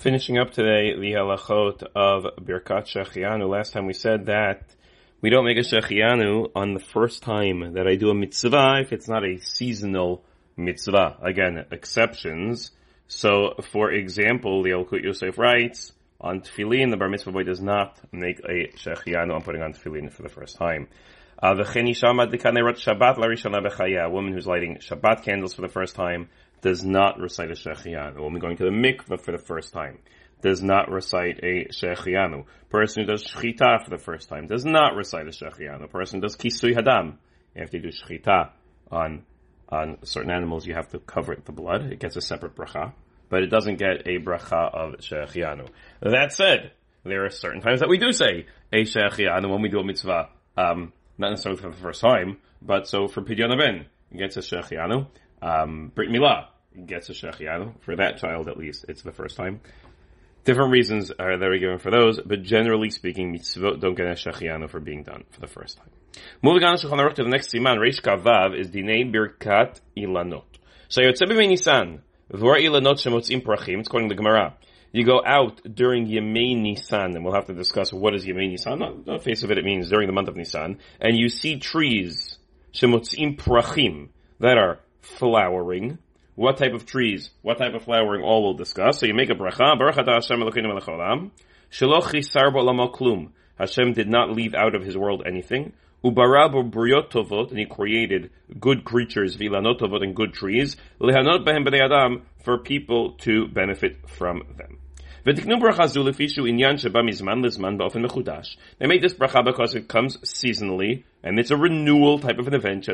Finishing up today, the halachot of Birkat Shechianu. Last time we said that we don't make a Shechianu on the first time that I do a mitzvah if it's not a seasonal mitzvah. Again, exceptions. So, for example, the Yalkut Yosef writes, on tefillin, the bar mitzvah boy does not make a shechianu on putting on tefillin for the first time. Uh, a woman who's lighting Shabbat candles for the first time does not recite a shechianu. A woman going to the mikveh for the first time does not recite a shechianu. Person who does shchita for the first time does not recite a shechianu. Person who does kisui hadam after you do shchita on on certain animals, you have to cover the blood. It gets a separate bracha, but it doesn't get a bracha of shechianu. That said, there are certain times that we do say a shechianu when we do a mitzvah, um, not necessarily for the first time, but so for pidyon ben, it gets a shechianu. Um, Brit Milah gets a shechianu. For that child, at least, it's the first time. Different reasons are that are given for those, but generally speaking, mitzvot don't get a shechianu for being done for the first time. Moving on to the next siman, Reish Kaf Vav is Dinei Birkat Ilanot. So Yotzei Nisan, V'or Ilanot Shemotzim Prachim, it's according to the Gemara. You go out during Yemei Nisan, and we'll have to discuss what is Yemei Nisan. On the face of it, it means during the month of Nisan, and you see trees, Shemotzim Prachim, that are flowering. What type of trees, what type of flowering, all we'll discuss. So you make a bracha, Baruch Hashem Elokeinu melech haolam, Shelo chisar klum. Hashem did not leave out of his world anything. B'riyot tovot, and he created good creatures, vilanot tovot, and good trees, lehanot behem b'nei adam, for people to benefit from them. They made this bracha because it comes seasonally, and it's a renewal type of an event.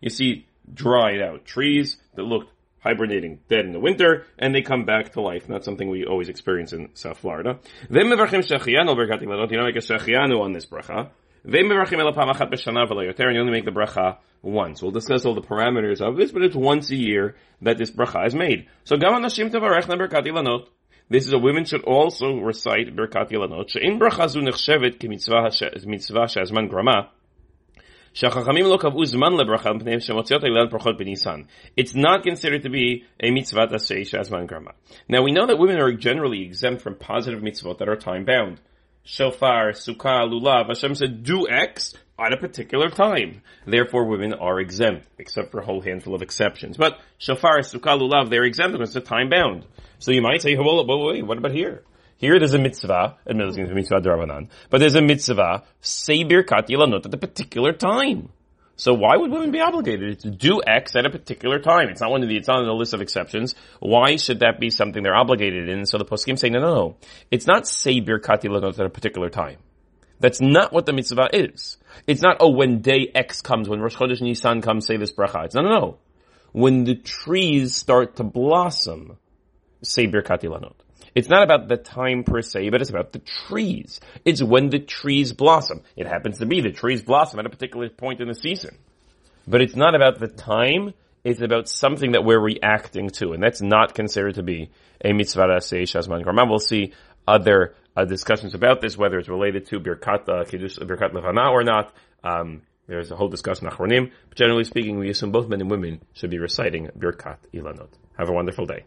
You see dried out trees that looked hibernating dead in the winter, and they come back to life. Not something we always experience in South Florida. On this bracha. And you only make the bracha once. We'll discuss all the parameters of this, but it's once a year that this bracha is made. So This is a women should also recite Birkat grama. It's not considered to be a mitzvah shazman grama. Now we know that women are generally exempt from positive mitzvot that are time bound. Shofar, sukkah, lulav. Hashem said, do X at a particular time. Therefore, women are exempt, except for a whole handful of exceptions. But shofar, sukkah, lulav, they're exempt because it's time bound. So you might say, well, wait, what about here? Here there's a mitzvah, admittedly it's a mitzvah darabanan, but there's a mitzvah, say birkat yilanot at a particular time. So why would women be obligated to do X at a particular time? It's not one of the, it's not on the list of exceptions. Why should that be something they're obligated in? So the poskim say, no, no, no. It's not say birkat yilanot at a particular time. That's not what the mitzvah is. It's not, oh, when day X comes, when Rosh Chodesh Nisan comes, say this bracha. It's no, no, no. When the trees start to blossom, say birkat yilanot. It's not about the time per se, but it's about the trees. It's when the trees blossom. It happens to be the trees blossom at a particular point in the season. But it's not about the time, it's about something that we're reacting to, and that's not considered to be a mitzvah shazman grama. We'll see other uh, discussions about this, whether it's related to birkat uh, kiddush, birkat levana or not. Um, there's a whole discussion achronim. But generally speaking, we assume both men and women should be reciting birkat ilanot. Have a wonderful day.